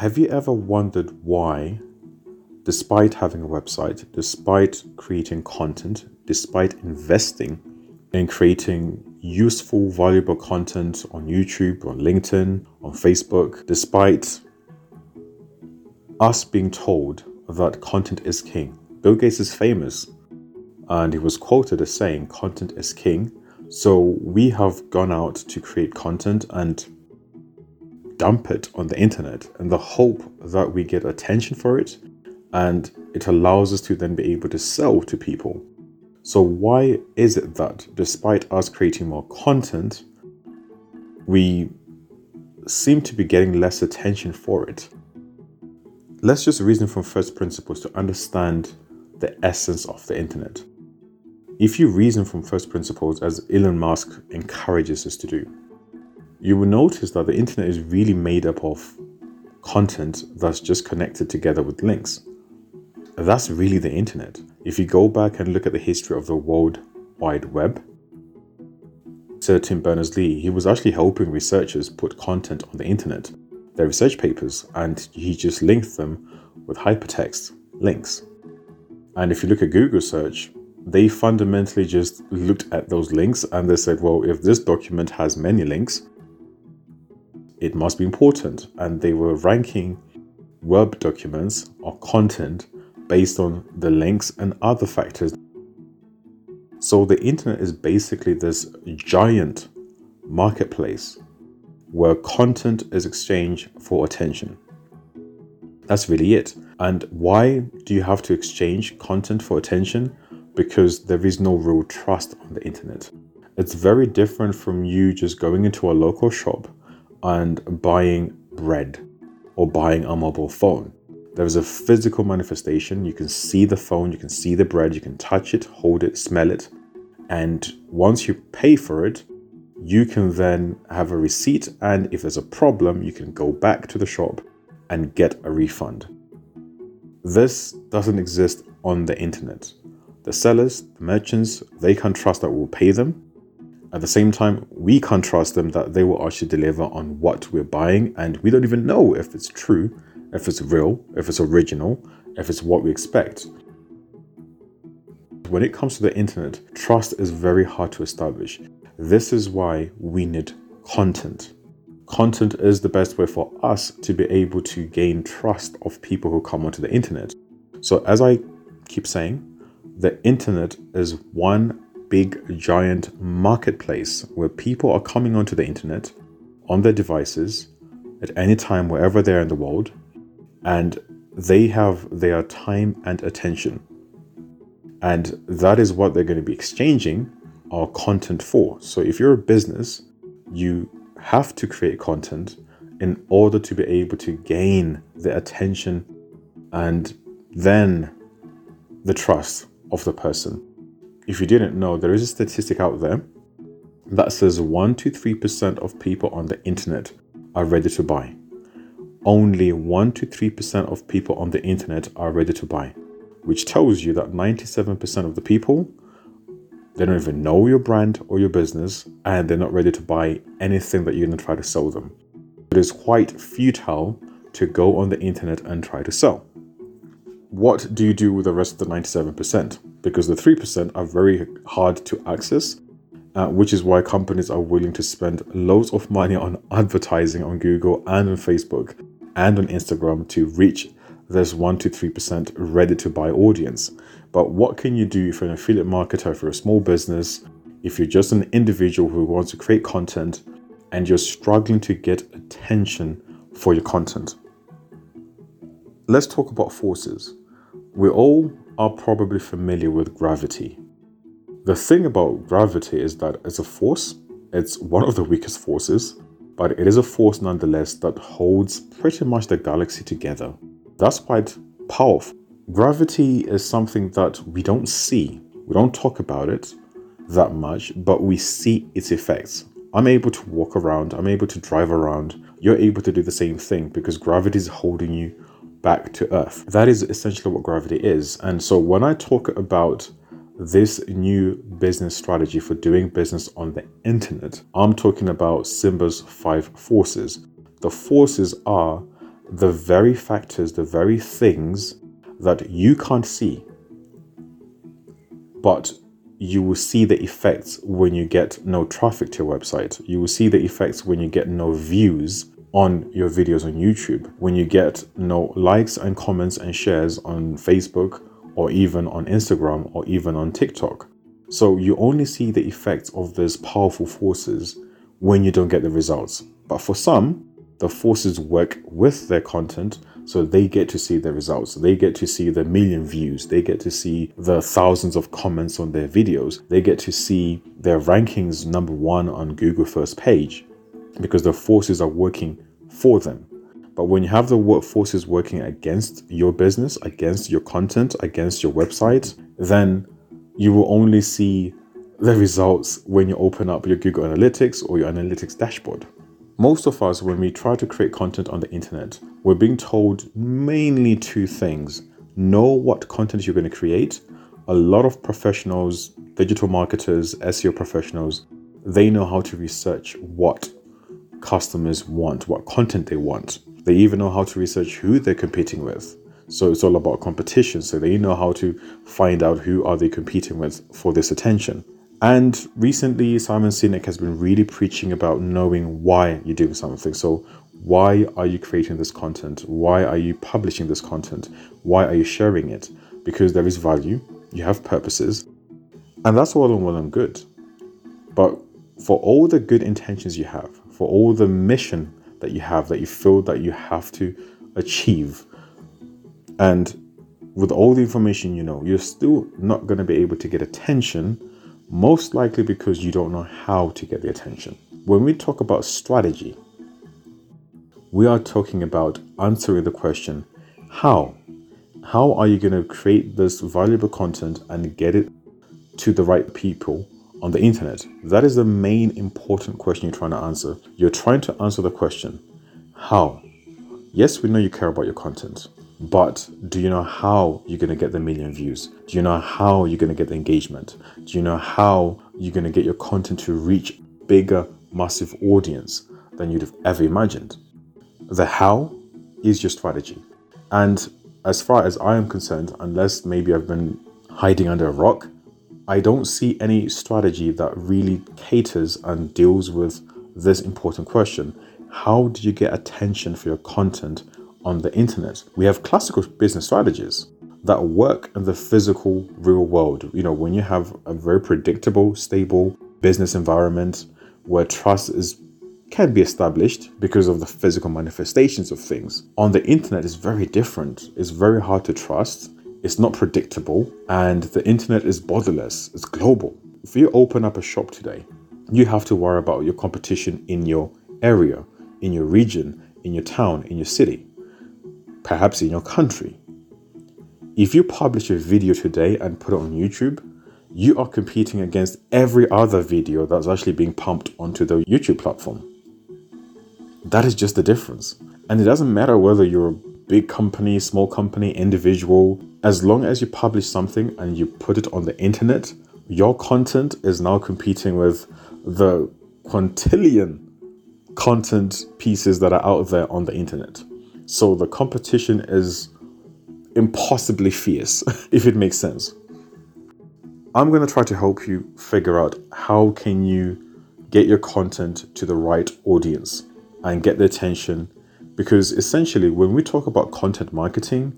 have you ever wondered why, despite having a website, despite creating content, despite investing in creating useful, valuable content on YouTube, on LinkedIn, on Facebook, despite us being told that content is king. Bill Gates is famous and he was quoted as saying, Content is king. So we have gone out to create content and dump it on the internet in the hope that we get attention for it and it allows us to then be able to sell to people. So, why is it that despite us creating more content, we seem to be getting less attention for it? Let's just reason from first principles to understand the essence of the internet. If you reason from first principles, as Elon Musk encourages us to do, you will notice that the internet is really made up of content that's just connected together with links. That's really the internet. If you go back and look at the history of the World Wide Web, Sir Tim Berners-Lee, he was actually helping researchers put content on the internet their research papers and he just linked them with hypertext links. And if you look at Google search, they fundamentally just looked at those links and they said, well, if this document has many links, it must be important. And they were ranking web documents or content based on the links and other factors. So the internet is basically this giant marketplace where content is exchanged for attention. That's really it. And why do you have to exchange content for attention? Because there is no real trust on the internet. It's very different from you just going into a local shop and buying bread or buying a mobile phone. There is a physical manifestation. You can see the phone, you can see the bread, you can touch it, hold it, smell it. And once you pay for it, you can then have a receipt, and if there's a problem, you can go back to the shop and get a refund. This doesn't exist on the internet. The sellers, the merchants, they can't trust that we'll pay them. At the same time, we can't trust them that they will actually deliver on what we're buying, and we don't even know if it's true, if it's real, if it's original, if it's what we expect. When it comes to the internet, trust is very hard to establish. This is why we need content. Content is the best way for us to be able to gain trust of people who come onto the internet. So, as I keep saying, the internet is one big giant marketplace where people are coming onto the internet on their devices at any time, wherever they're in the world, and they have their time and attention. And that is what they're going to be exchanging our content for. So if you're a business, you have to create content in order to be able to gain the attention and then the trust of the person. If you didn't know, there is a statistic out there that says 1 to 3% of people on the internet are ready to buy. Only 1 to 3% of people on the internet are ready to buy, which tells you that 97% of the people they don't even know your brand or your business, and they're not ready to buy anything that you're going to try to sell them. It is quite futile to go on the internet and try to sell. What do you do with the rest of the 97%? Because the 3% are very hard to access, uh, which is why companies are willing to spend loads of money on advertising on Google and on Facebook and on Instagram to reach this 1 to 3% ready to buy audience. But what can you do if you're an affiliate marketer, you're a small business, if you're just an individual who wants to create content and you're struggling to get attention for your content? Let's talk about forces. We're all are probably familiar with gravity. The thing about gravity is that it's a force, it's one of the weakest forces, but it is a force nonetheless that holds pretty much the galaxy together. That's quite powerful. Gravity is something that we don't see. We don't talk about it that much, but we see its effects. I'm able to walk around, I'm able to drive around. You're able to do the same thing because gravity is holding you back to Earth. That is essentially what gravity is. And so when I talk about this new business strategy for doing business on the internet, I'm talking about Simba's five forces. The forces are the very factors, the very things that you can't see, but you will see the effects when you get no traffic to your website. You will see the effects when you get no views on your videos on YouTube, when you get no likes and comments and shares on Facebook or even on Instagram or even on TikTok. So you only see the effects of those powerful forces when you don't get the results. But for some, the forces work with their content so they get to see the results. They get to see the million views. They get to see the thousands of comments on their videos. They get to see their rankings number one on Google first page because the forces are working for them. But when you have the forces working against your business, against your content, against your website, then you will only see the results when you open up your Google Analytics or your Analytics dashboard. Most of us, when we try to create content on the internet, we're being told mainly two things know what content you're going to create. A lot of professionals, digital marketers, SEO professionals, they know how to research what customers want, what content they want. They even know how to research who they're competing with. So it's all about competition. So they know how to find out who are they competing with for this attention. And recently, Simon Sinek has been really preaching about knowing why you're doing something. So, why are you creating this content? Why are you publishing this content? Why are you sharing it? Because there is value, you have purposes, and that's all well and good. But for all the good intentions you have, for all the mission that you have, that you feel that you have to achieve, and with all the information you know, you're still not going to be able to get attention most likely because you don't know how to get the attention. When we talk about strategy, we are talking about answering the question how? How are you going to create this valuable content and get it to the right people on the internet? That is the main important question you're trying to answer. You're trying to answer the question how? Yes, we know you care about your content. But do you know how you're going to get the million views? Do you know how you're going to get the engagement? Do you know how you're going to get your content to reach bigger, massive audience than you'd have ever imagined? The how is your strategy. And as far as I am concerned, unless maybe I've been hiding under a rock, I don't see any strategy that really caters and deals with this important question. How do you get attention for your content on the internet. We have classical business strategies that work in the physical real world. You know, when you have a very predictable, stable business environment where trust is can be established because of the physical manifestations of things. On the internet is very different. It's very hard to trust. It's not predictable and the internet is borderless. It's global. If you open up a shop today, you have to worry about your competition in your area, in your region, in your town, in your city perhaps in your country. If you publish a video today and put it on YouTube, you are competing against every other video that's actually being pumped onto the YouTube platform. That is just the difference. And it doesn't matter whether you're big company, small company, individual, as long as you publish something and you put it on the internet, your content is now competing with the quintillion content pieces that are out there on the internet. So the competition is impossibly fierce, if it makes sense. I'm going to try to help you figure out how can you get your content to the right audience and get the attention because essentially when we talk about content marketing,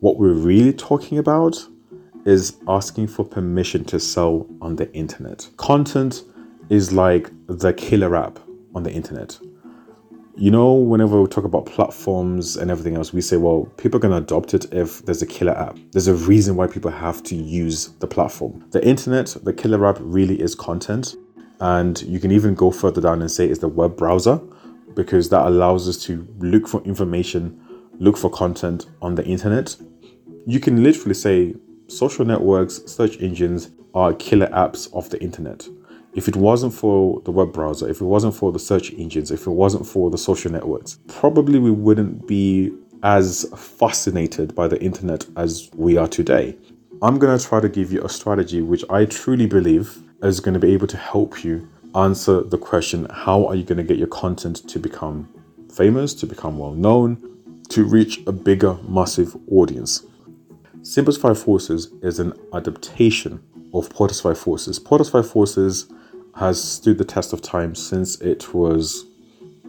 what we're really talking about is asking for permission to sell on the internet. Content is like the killer app on the internet you know, whenever we talk about platforms and everything else, we say, well, people are going to adopt it if there's a killer app. There's a reason why people have to use the platform. The internet, the killer app really is content. And you can even go further down and say it's the web browser because that allows us to look for information, look for content on the internet. You can literally say social networks, search engines are killer apps of the internet if it wasn't for the web browser, if it wasn't for the search engines, if it wasn't for the social networks, probably we wouldn't be as fascinated by the internet as we are today. I'm going to try to give you a strategy which I truly believe is going to be able to help you answer the question how are you going to get your content to become famous, to become well known, to reach a bigger, massive audience. Simba's Five Forces is an adaptation of Porter's Five Forces. Porter's Five Forces has stood the test of time since it was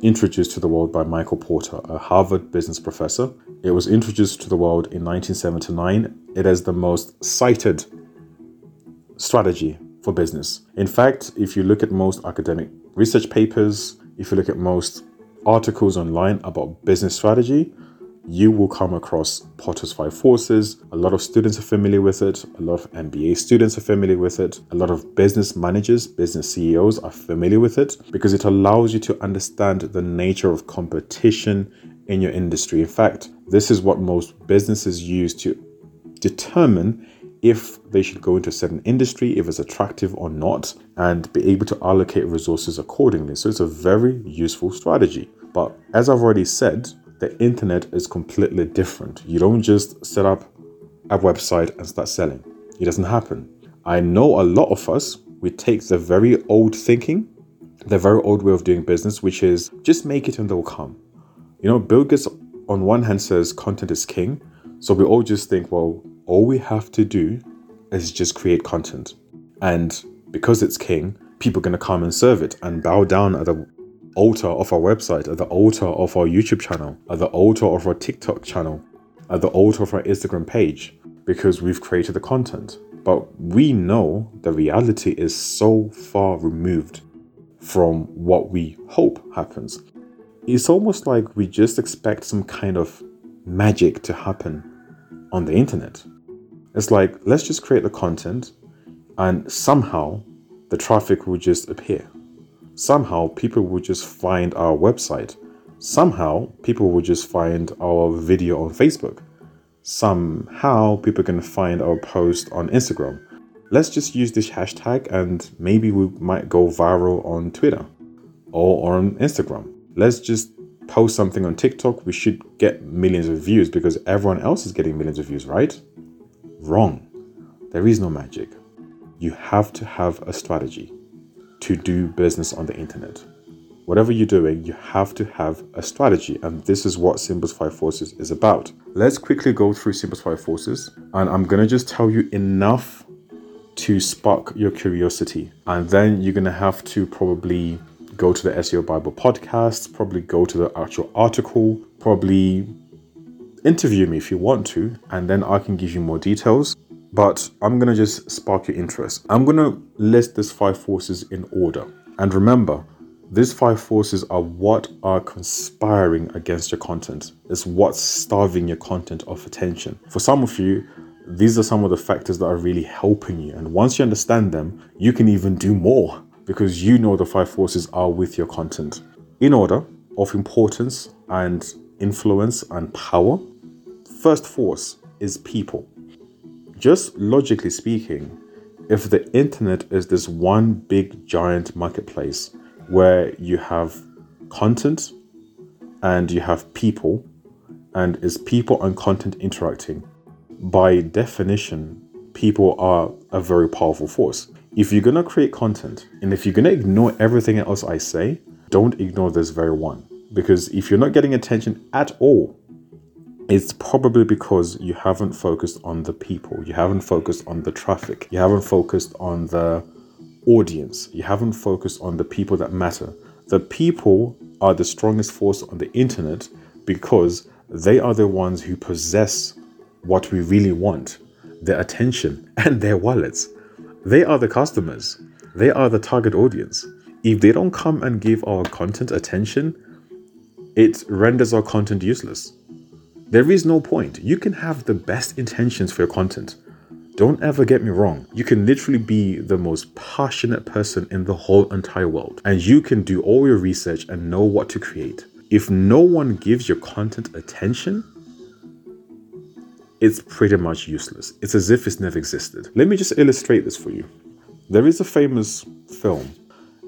introduced to the world by Michael Porter, a Harvard business professor. It was introduced to the world in 1979. It is the most cited strategy for business. In fact, if you look at most academic research papers, if you look at most articles online about business strategy, you will come across Porter's Five Forces. A lot of students are familiar with it. A lot of MBA students are familiar with it. A lot of business managers, business CEOs are familiar with it because it allows you to understand the nature of competition in your industry. In fact, this is what most businesses use to determine if they should go into a certain industry, if it's attractive or not, and be able to allocate resources accordingly. So it's a very useful strategy. But as I've already said, the internet is completely different. You don't just set up a website and start selling. It doesn't happen. I know a lot of us, we take the very old thinking, the very old way of doing business, which is just make it and they'll come. You know, Bill Gates on one hand says content is king. So we all just think, well, all we have to do is just create content. And because it's king, people are going to come and serve it and bow down at the altar of our website, at the altar of our YouTube channel, at the altar of our TikTok channel, at the altar of our Instagram page, because we've created the content. But we know the reality is so far removed from what we hope happens. It's almost like we just expect some kind of magic to happen on the internet. It's like, let's just create the content and somehow the traffic will just appear. Somehow people will just find our website. Somehow people will just find our video on Facebook. Somehow people can find our post on Instagram. Let's just use this hashtag and maybe we might go viral on Twitter or on Instagram. Let's just post something on TikTok. We should get millions of views because everyone else is getting millions of views, right? Wrong. There is no magic. You have to have a strategy to do business on the internet. Whatever you're doing, you have to have a strategy, and this is what Simba's Five Forces is about. Let's quickly go through Simba's Five Forces, and I'm gonna just tell you enough to spark your curiosity, and then you're gonna have to probably go to the SEO Bible podcast, probably go to the actual article, probably interview me if you want to, and then I can give you more details but I'm going to just spark your interest. I'm going to list these five forces in order. And remember, these five forces are what are conspiring against your content. It's what's starving your content of attention. For some of you, these are some of the factors that are really helping you. And once you understand them, you can even do more because you know the five forces are with your content. In order of importance and influence and power, first force is people. Just logically speaking, if the internet is this one big giant marketplace where you have content and you have people, and is people and content interacting, by definition, people are a very powerful force. If you're gonna create content and if you're gonna ignore everything else I say, don't ignore this very one. Because if you're not getting attention at all, it's probably because you haven't focused on the people, you haven't focused on the traffic, you haven't focused on the audience, you haven't focused on the people that matter. The people are the strongest force on the internet because they are the ones who possess what we really want their attention and their wallets. They are the customers, they are the target audience. If they don't come and give our content attention, it renders our content useless. There is no point. You can have the best intentions for your content. Don't ever get me wrong. You can literally be the most passionate person in the whole entire world, and you can do all your research and know what to create. If no one gives your content attention, it's pretty much useless. It's as if it's never existed. Let me just illustrate this for you. There is a famous film,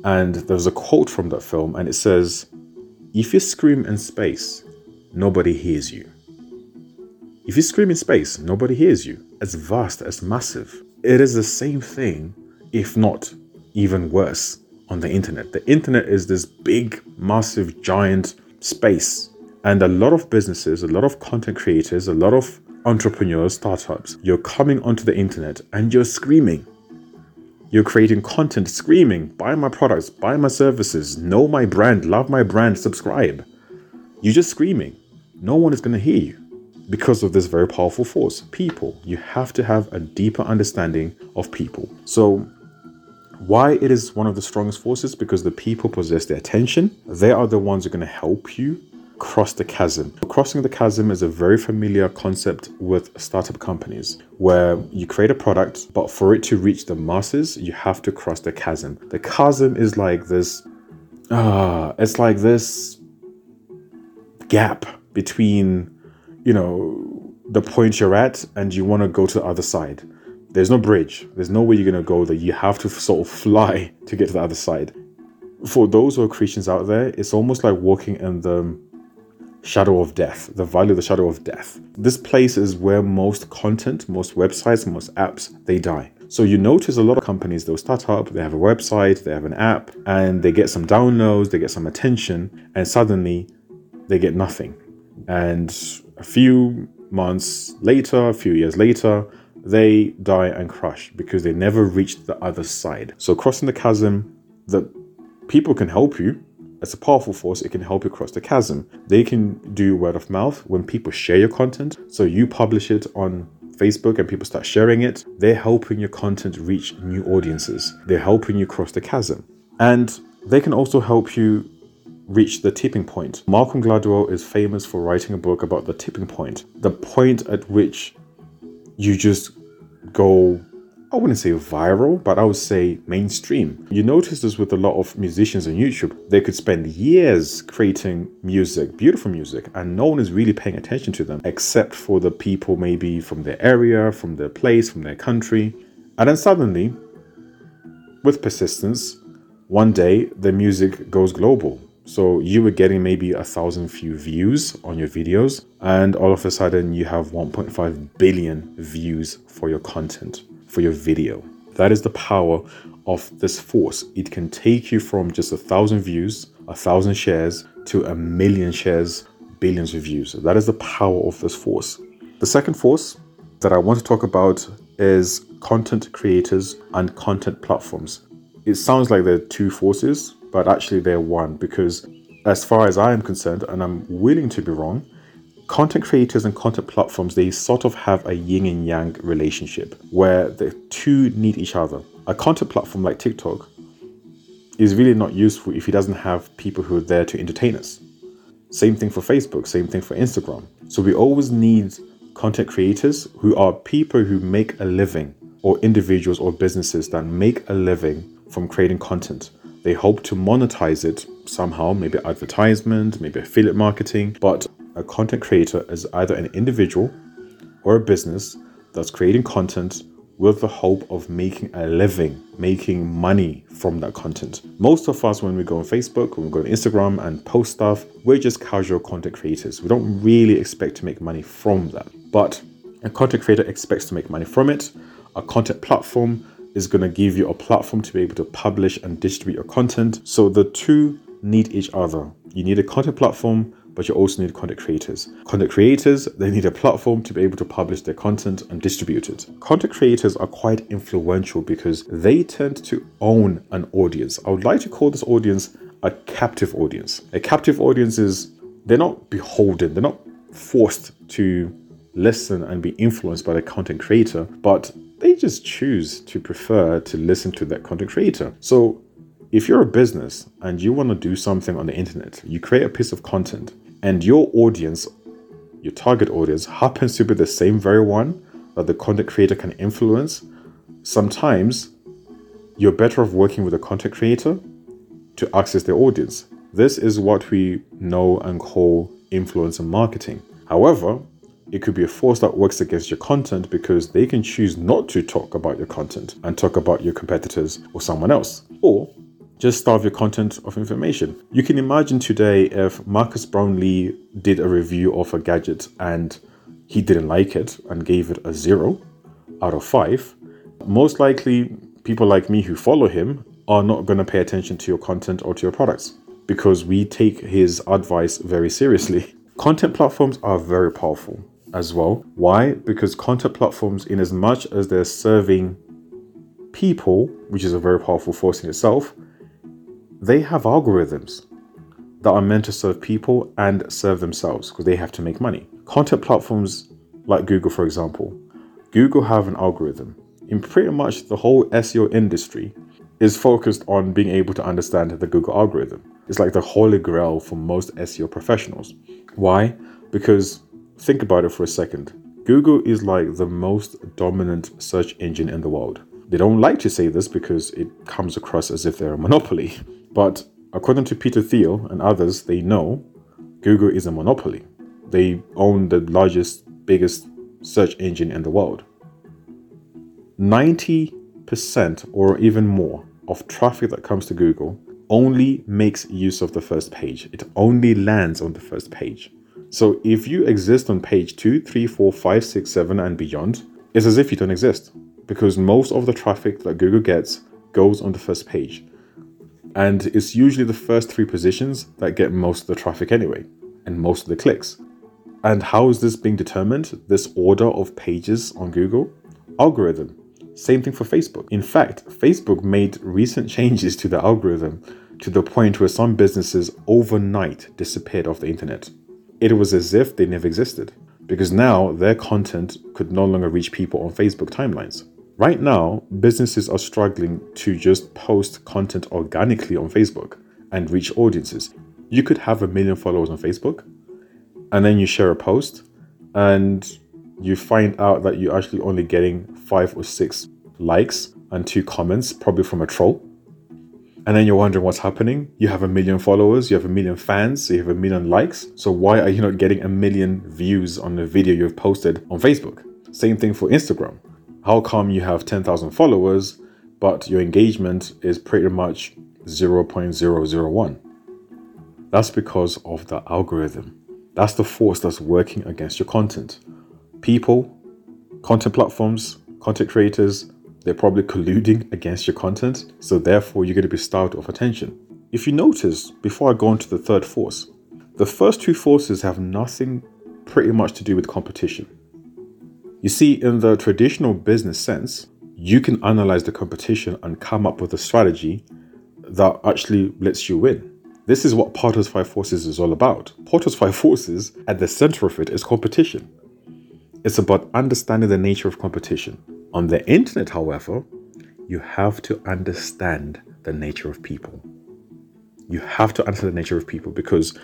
and there's a quote from that film, and it says, If you scream in space, nobody hears you. If you scream in space, nobody hears you. As vast, as massive. It is the same thing, if not even worse, on the internet. The internet is this big, massive, giant space, And a lot of businesses, a lot of content creators, a lot of entrepreneurs, startups, you're coming onto the internet and you're screaming. You're creating content screaming, buy my products, buy my services, know my brand, love my brand, subscribe. You're just screaming. No one is going to hear you because of this very powerful force people. You have to have a deeper understanding of people. So, why it is one of the strongest forces? Because the people possess the attention, they are the ones who are going to help you cross the chasm. Crossing the chasm is a very familiar concept with startup companies where you create a product, but for it to reach the masses, you have to cross the chasm. The chasm is like this, uh, it's like this gap between, you know, the point you're at and you want to go to the other side. There's no bridge. There's no way you're going to go there. You have to sort of fly to get to the other side. For those who are Christians out there, it's almost like walking in the shadow of death, the valley of the shadow of death. This place is where most content, most websites, most apps, they die. So you notice a lot of companies, they'll start up, they have a website, they have an app, and they get some downloads, they get some attention, and suddenly they get nothing. And a few months later, a few years later, they die and crush because they never reached the other side. So crossing the chasm, the people can help you, it's a powerful force. It can help you cross the chasm. They can do word of mouth when people share your content. So you publish it on Facebook and people start sharing it. They're helping your content reach new audiences. They're helping you cross the chasm. And they can also help you reach the tipping point. Malcolm Gladwell is famous for writing a book about the tipping point, the point at which you just go I wouldn't say viral, but I would say mainstream. You notice this with a lot of musicians on YouTube. They could spend years creating music, beautiful music, and no one is really paying attention to them except for the people maybe from their area, from their place, from their country. And then suddenly, with persistence, one day the music goes global. So you were getting maybe a thousand few views on your videos, and all of a sudden you have 1.5 billion views for your content for your video. That is the power of this force. It can take you from just a thousand views, a thousand shares, to a million shares, billions of views. That is the power of this force. The second force that I want to talk about is content creators and content platforms. It sounds like they're two forces, but actually they're one because, as far as I am concerned, and I'm willing to be wrong, content creators and content platforms they sort of have a yin and yang relationship where the two need each other. A content platform like tiktok is really not useful if it doesn't have people who are there to entertain us. Same thing for facebook same thing for instagram. So we always need content creators who are people who make a living or individuals or businesses that make a living from creating content they hope to monetize it somehow maybe advertisement maybe affiliate marketing but a content creator is either an individual or a business that's creating content with the hope of making a living, making money from that content. Most of us, when we go on Facebook, when we go on Instagram and post stuff, we're just casual content creators. We don't really expect to make money from that. But a content creator expects to make money from it. A content platform is going to give you a platform to be able to publish and distribute your content. So the two need each other. You need a content platform but you also need content creators. Content creators, they need a platform to be able to publish their content and distribute it. Content creators are quite influential because they tend to own an audience. I would like to call this audience a captive audience. A captive audience is they're not beholden, they're not forced to listen and be influenced by the content creator, but they just choose to prefer to listen to that content creator. So if you're a business and you want to do something on the internet, you create a piece of content and your audience, your target audience, happens to be the same very one that the content creator can influence, sometimes you're better off working with a content creator to access their audience. This is what we know and call influencer marketing. However, it could be a force that works against your content because they can choose not to talk about your content and talk about your competitors or someone else. Or just starve your content of information. You can imagine today if Marques Brownlee did a review of a gadget and he didn't like it and gave it a zero out of five, most likely people like me who follow him are not going to pay attention to your content or to your products because we take his advice very seriously. Content platforms are very powerful as well. Why? Because content platforms, in as much as they're serving people, which is a very powerful force in itself, they have algorithms that are meant to serve people and serve themselves because they have to make money. Content platforms like Google, for example, Google have an algorithm. In pretty much the whole SEO industry is focused on being able to understand the Google algorithm. It's like the holy grail for most SEO professionals. Why? Because think about it for a second. Google is like the most dominant search engine in the world. They don't like to say this because it comes across as if they're a monopoly. But according to Peter Thiel and others, they know Google is a monopoly. They own the largest, biggest search engine in the world. 90% or even more of traffic that comes to Google only makes use of the first page. It only lands on the first page. So if you exist on page 2, 3, 4, 5, 6, 7, and beyond, it's as if you don't exist because most of the traffic that Google gets goes on the first page. And it's usually the first three positions that get most of the traffic anyway, and most of the clicks. And how is this being determined? This order of pages on Google? Algorithm. Same thing for Facebook. In fact, Facebook made recent changes to the algorithm to the point where some businesses overnight disappeared off the internet. It was as if they never existed because now their content could no longer reach people on Facebook timelines. Right now, businesses are struggling to just post content organically on Facebook and reach audiences. You could have a million followers on Facebook, and then you share a post, and you find out that you're actually only getting five or six likes and two comments, probably from a troll. And then you're wondering what's happening. You have a million followers, you have a million fans, so you have a million likes. So why are you not getting a million views on the video you've posted on Facebook? Same thing for Instagram how come you have 10,000 followers, but your engagement is pretty much 0.001? That's because of the algorithm. That's the force that's working against your content. People, content platforms, content creators, they're probably colluding against your content, so therefore you're going to be starved of attention. If you notice, before I go on to the third force, the first two forces have nothing pretty much to do with competition. You see, in the traditional business sense, you can analyze the competition and come up with a strategy that actually lets you win. This is what Porter's Five Forces is all about. Porter's Five Forces, at the center of it, is competition. It's about understanding the nature of competition. On the internet, however, you have to understand the nature of people. You have to understand the nature of people because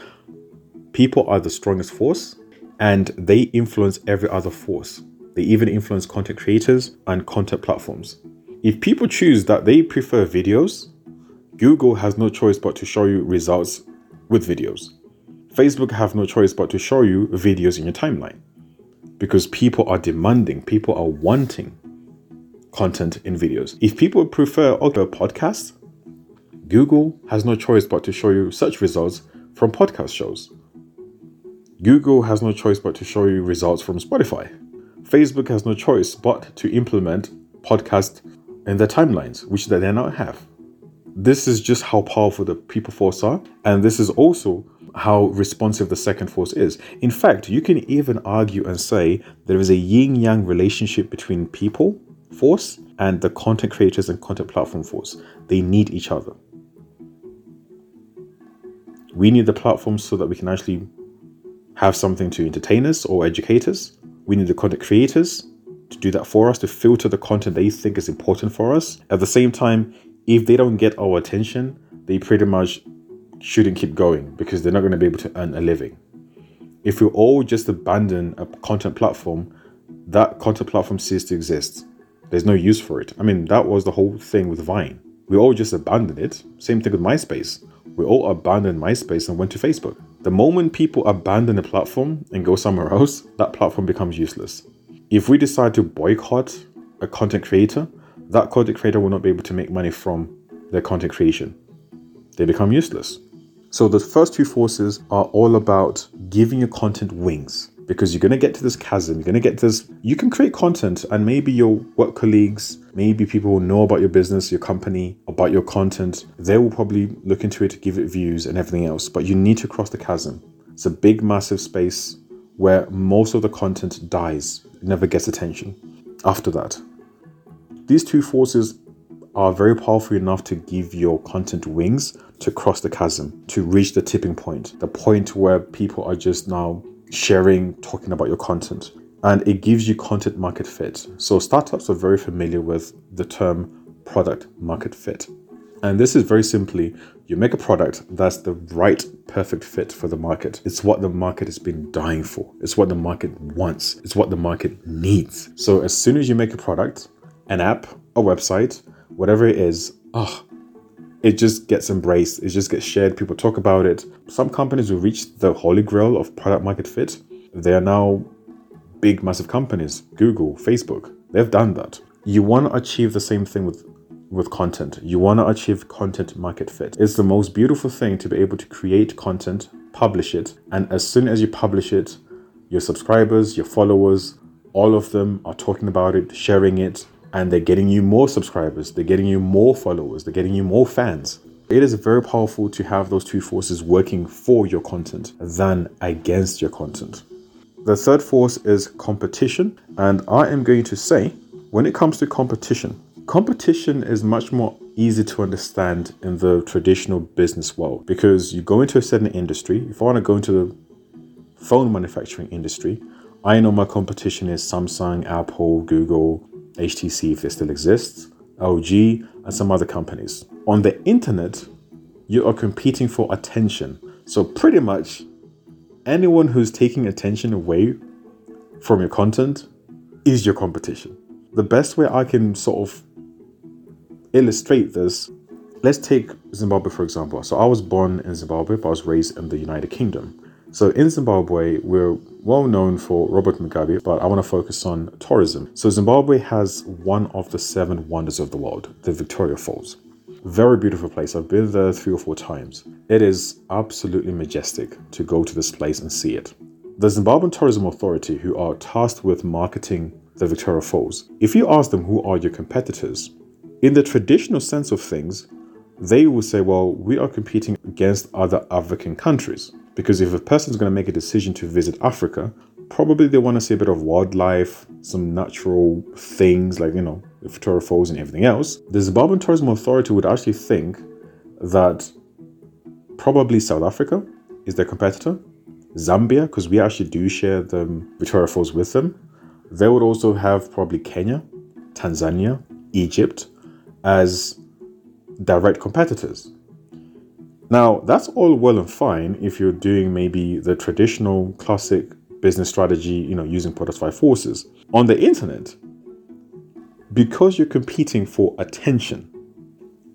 people are the strongest force and they influence every other force. They even influence content creators and content platforms. If people choose that they prefer videos, Google has no choice but to show you results with videos. Facebook have no choice but to show you videos in your timeline because people are demanding, people are wanting content in videos. If people prefer audio podcasts, Google has no choice but to show you search results from podcast shows. Google has no choice but to show you results from Spotify. Facebook has no choice but to implement podcast in their timelines, which they now have. This is just how powerful the people force are, and this is also how responsive the second force is. In fact, you can even argue and say there is a yin yang relationship between people force and the content creators and content platform force. They need each other. We need the platforms so that we can actually have something to entertain us or educate us. We need the content creators to do that for us, to filter the content they think is important for us. At the same time, if they don't get our attention, they pretty much shouldn't keep going because they're not going to be able to earn a living. If we all just abandon a content platform, that content platform ceases to exist. There's no use for it. I mean, that was the whole thing with Vine. We all just abandoned it. Same thing with MySpace. We all abandoned MySpace and went to Facebook. The moment people abandon a platform and go somewhere else, that platform becomes useless. If we decide to boycott a content creator, that content creator will not be able to make money from their content creation. They become useless. So the first two forces are all about giving your content wings because you're going to get to this chasm. You're going to get this. You can create content, and maybe your work colleagues, maybe people who know about your business, your company, about your content. They will probably look into it, give it views, and everything else. But you need to cross the chasm. It's a big, massive space where most of the content dies, never gets attention after that. These two forces are very powerful enough to give your content wings to cross the chasm, to reach the tipping point, the point where people are just now sharing, talking about your content. And it gives you content market fit. So, startups are very familiar with the term product market fit. And this is very simply you make a product that's the right, perfect fit for the market. It's what the market has been dying for, it's what the market wants, it's what the market needs. So, as soon as you make a product, an app, a website, whatever it is, oh, it just gets embraced. It just gets shared. People talk about it. Some companies who reach the holy grail of product market fit, they are now big, massive companies. Google, Facebook, they've done that. You want to achieve the same thing with with content. You want to achieve content market fit. It's the most beautiful thing to be able to create content, publish it, and as soon as you publish it, your subscribers, your followers, all of them are talking about it, sharing it, and they're getting you more subscribers, they're getting you more followers, they're getting you more fans. It is very powerful to have those two forces working for your content than against your content. The third force is competition, and I am going to say when it comes to competition, competition is much more easy to understand in the traditional business world because you go into a certain industry. If I want to go into the phone manufacturing industry, I know my competition is Samsung, Apple, Google, HTC if it still exists, LG, and some other companies. On the internet, you are competing for attention. So, pretty much anyone who's taking attention away from your content is your competition. The best way I can sort of illustrate this, let's take Zimbabwe for example. So, I was born in Zimbabwe, but I was raised in the United Kingdom. So in Zimbabwe, we're well known for Robert Mugabe, but I want to focus on tourism. So Zimbabwe has one of the seven wonders of the world, the Victoria Falls. Very beautiful place. I've been there three or four times. It is absolutely majestic to go to this place and see it. The Zimbabwean Tourism Authority, who are tasked with marketing the Victoria Falls, if you ask them who are your competitors, in the traditional sense of things, they will say, well, we are competing against other African countries. Because if a person's going to make a decision to visit Africa, probably they want to see a bit of wildlife, some natural things like, you know, Falls and everything else. The Zimbabwean Tourism Authority would actually think that probably South Africa is their competitor, Zambia, because we actually do share the um, Victoria Falls with them. They would also have probably Kenya, Tanzania, Egypt as direct competitors. Now, that's all well and fine if you're doing maybe the traditional classic business strategy, you know, using product five forces. On the internet, because you're competing for attention,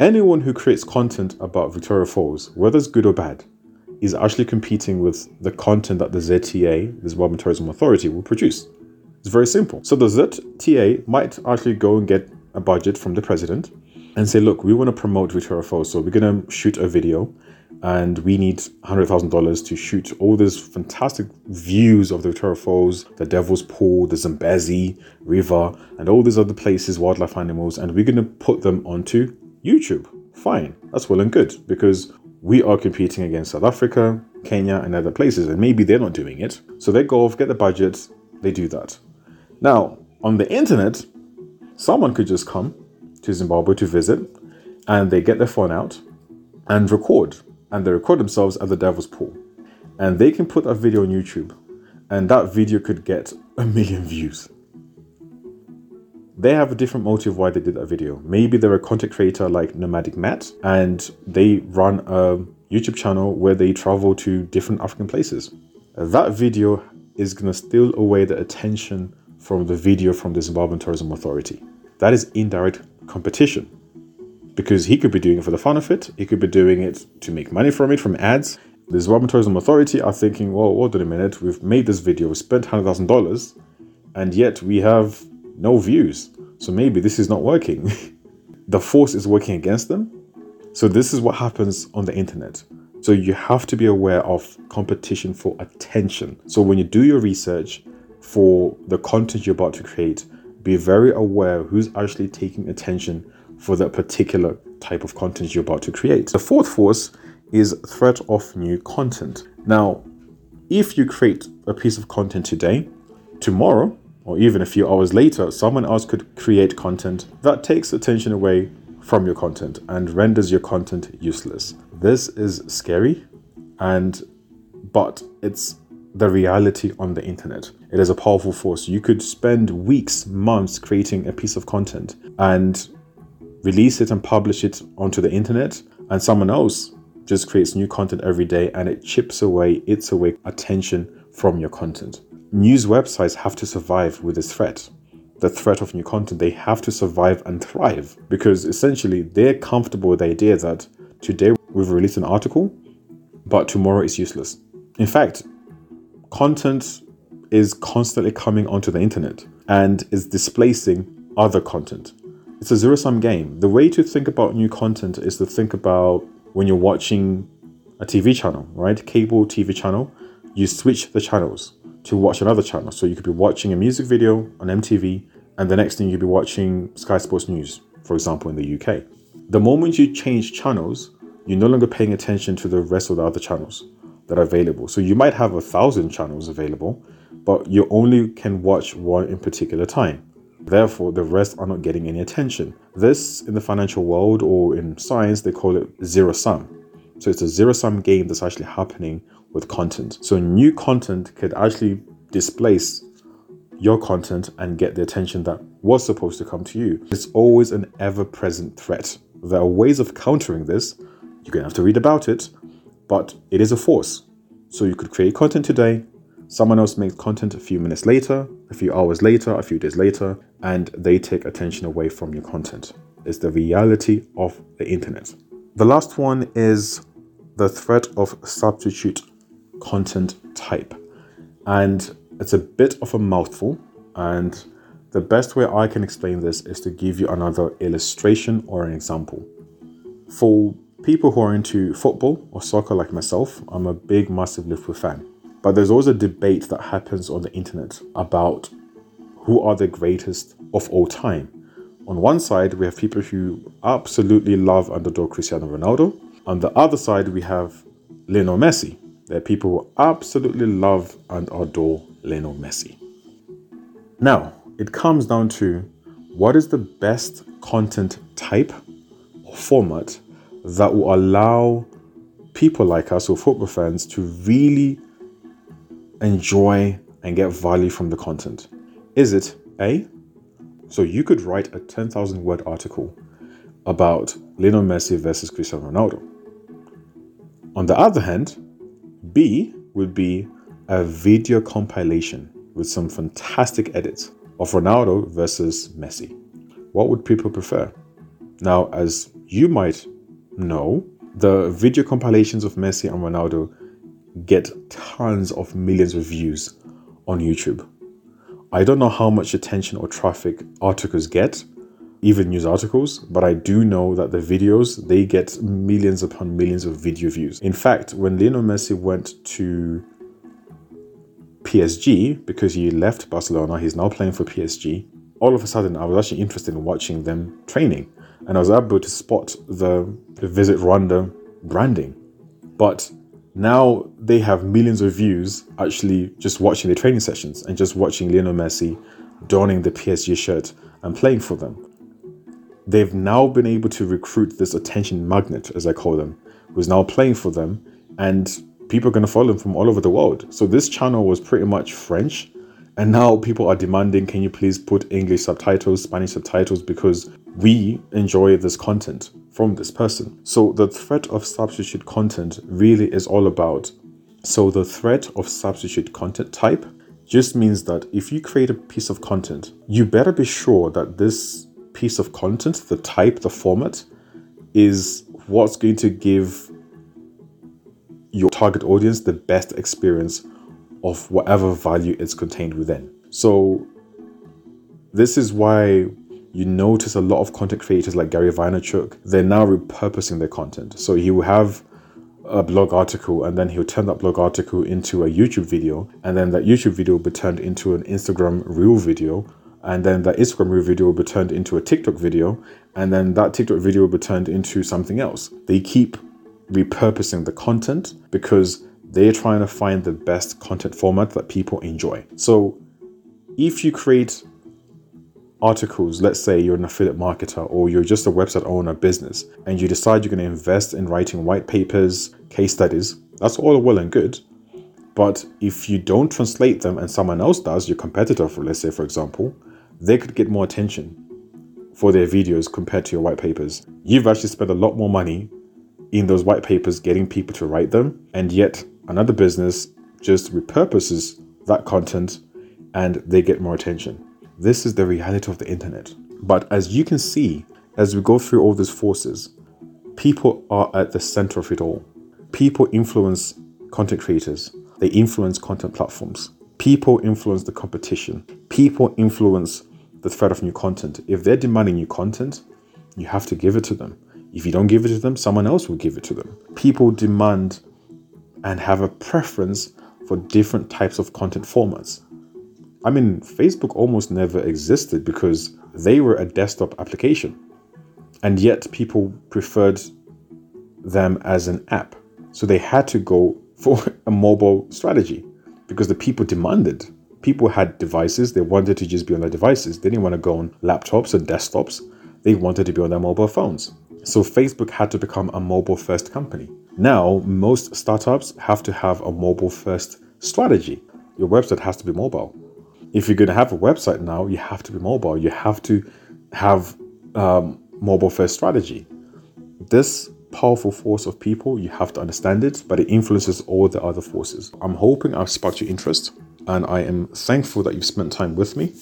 anyone who creates content about Victoria Falls, whether it's good or bad, is actually competing with the content that the ZTA, the Zimbabwean Tourism Authority, will produce. It's very simple. So the ZTA might actually go and get a budget from the president and say, look, we want to promote Victoria Falls, so we're going to shoot a video and we need $100,000 to shoot all these fantastic views of the Victoria Falls, the Devil's Pool, the Zambezi River, and all these other places, wildlife animals, and we're going to put them onto YouTube. Fine, that's well and good because we are competing against South Africa, Kenya, and other places, and maybe they're not doing it. So they go off, get the budget, they do that. Now, on the internet, someone could just come to Zimbabwe to visit and they get their phone out and record and they record themselves at the devil's pool and they can put that video on YouTube and that video could get a million views. They have a different motive why they did that video. Maybe they're a content creator like Nomadic Matt and they run a YouTube channel where they travel to different African places. That video is going to steal away the attention from the video from the Zimbabwean Tourism Authority. That is indirect competition because he could be doing it for the fun of it. He could be doing it to make money from it, from ads. The Zimbabwean Tourism Authority are thinking, well, hold on a minute, we've made this video, we spent $100,000, and yet we have no views. So maybe this is not working. the force is working against them. So this is what happens on the internet. So you have to be aware of competition for attention. So when you do your research for the content you're about to create, be very aware who's actually taking attention for that particular type of content you're about to create. The fourth force is threat of new content. Now, if you create a piece of content today, tomorrow, or even a few hours later, someone else could create content that takes attention away from your content and renders your content useless. This is scary and but it's the reality on the internet. It is a powerful force. You could spend weeks, months creating a piece of content and release it and publish it onto the internet, and someone else just creates new content every day and it chips away, it's away attention from your content. News websites have to survive with this threat. The threat of new content, they have to survive and thrive because essentially they're comfortable with the idea that today we've released an article, but tomorrow it's useless. In fact, content is constantly coming onto the internet and is displacing other content. It's a zero sum game. The way to think about new content is to think about when you're watching a TV channel, right? Cable TV channel, you switch the channels to watch another channel. So you could be watching a music video on MTV, and the next thing you'd be watching Sky Sports News, for example, in the UK. The moment you change channels, you're no longer paying attention to the rest of the other channels that are available. So you might have a thousand channels available, but you only can watch one in particular time. Therefore, the rest are not getting any attention. This, in the financial world or in science, they call it zero sum. So it's a zero sum game that's actually happening with content. So new content could actually displace your content and get the attention that was supposed to come to you. It's always an ever present threat. There are ways of countering this. You're going to have to read about it, but it is a force. So you could create content today, someone else makes content a few minutes later, a few hours later, a few days later, and they take attention away from your content. It's the reality of the internet. The last one is the threat of substitute content type. And it's a bit of a mouthful. And the best way I can explain this is to give you another illustration or an example. For people who are into football or soccer like myself, I'm a big, massive Liverpool fan. But there's always a debate that happens on the internet about who are the greatest of all time. On one side, we have people who absolutely love underdog Cristiano Ronaldo. On the other side, we have Lionel Messi. There are people who absolutely love and adore Lionel Messi. Now, it comes down to what is the best content type or format that will allow people like us or football fans to really enjoy and get value from the content? Is it A? So you could write a 10,000 word article about Lionel Messi versus Cristiano Ronaldo. On the other hand, B would be a video compilation with some fantastic edits of Ronaldo versus Messi. What would people prefer? Now, as you might know, The video compilations of Messi and Ronaldo get tons of millions of views on YouTube. I don't know how much attention or traffic articles get, even news articles, but I do know that the videos they get millions upon millions of video views. In fact, when Lionel Messi went to PSG because he left Barcelona, he's now playing for PSG. All of a sudden, I was actually interested in watching them training and I was able to spot the, Visit Rwanda branding. But now they have millions of views actually just watching the training sessions and just watching Lionel Messi donning the PSG shirt and playing for them. They've now been able to recruit this attention magnet, as I call them, who's now playing for them, and people are going to follow him from all over the world. So this channel was pretty much French, and now people are demanding, can you please put English subtitles, Spanish subtitles, because we enjoy this content from this person. So the threat of substitute content really is all about. So the threat of substitute content type just means that if you create a piece of content, you better be sure that this piece of content, the type, the format, is what's going to give your target audience the best experience of whatever value is contained within. So this is why you notice a lot of content creators like Gary Vaynerchuk, they're now repurposing their content. So he will have a blog article and then he'll turn that blog article into a YouTube video and then that YouTube video will be turned into an Instagram reel video and then that Instagram reel video will be turned into a TikTok video and then that TikTok video will be turned into something else. They keep repurposing the content because They're trying to find the best content format that people enjoy. So if you create articles, let's say you're an affiliate marketer or you're just a website owner business, and you decide you're going to invest in writing white papers, case studies, that's all well and good. But if you don't translate them and someone else does, your competitor, for let's say, for example, they could get more attention for their videos compared to your white papers. You've actually spent a lot more money in those white papers getting people to write them, and yet another business just repurposes that content and they get more attention. This is the reality of the internet. But as you can see, as we go through all these forces, people are at the center of it all. People influence content creators, they influence content platforms. People influence the competition. People influence the threat of new content. If they're demanding new content, you have to give it to them. If you don't give it to them, someone else will give it to them. People demand and have a preference for different types of content formats. I mean, Facebook almost never existed because they were a desktop application. And yet people preferred them as an app. So they had to go for a mobile strategy because the people demanded. People had devices, they wanted to just be on their devices. They didn't want to go on laptops and desktops, they wanted to be on their mobile phones. So Facebook had to become a mobile first company. Now, most startups have to have a mobile first strategy. Your website has to be mobile. If you're going to have a website now, you have to be mobile. You have to have um, mobile first strategy. This powerful force of people, you have to understand it, but it influences all the other forces. I'm hoping I've sparked your interest, and I am thankful that you've spent time with me.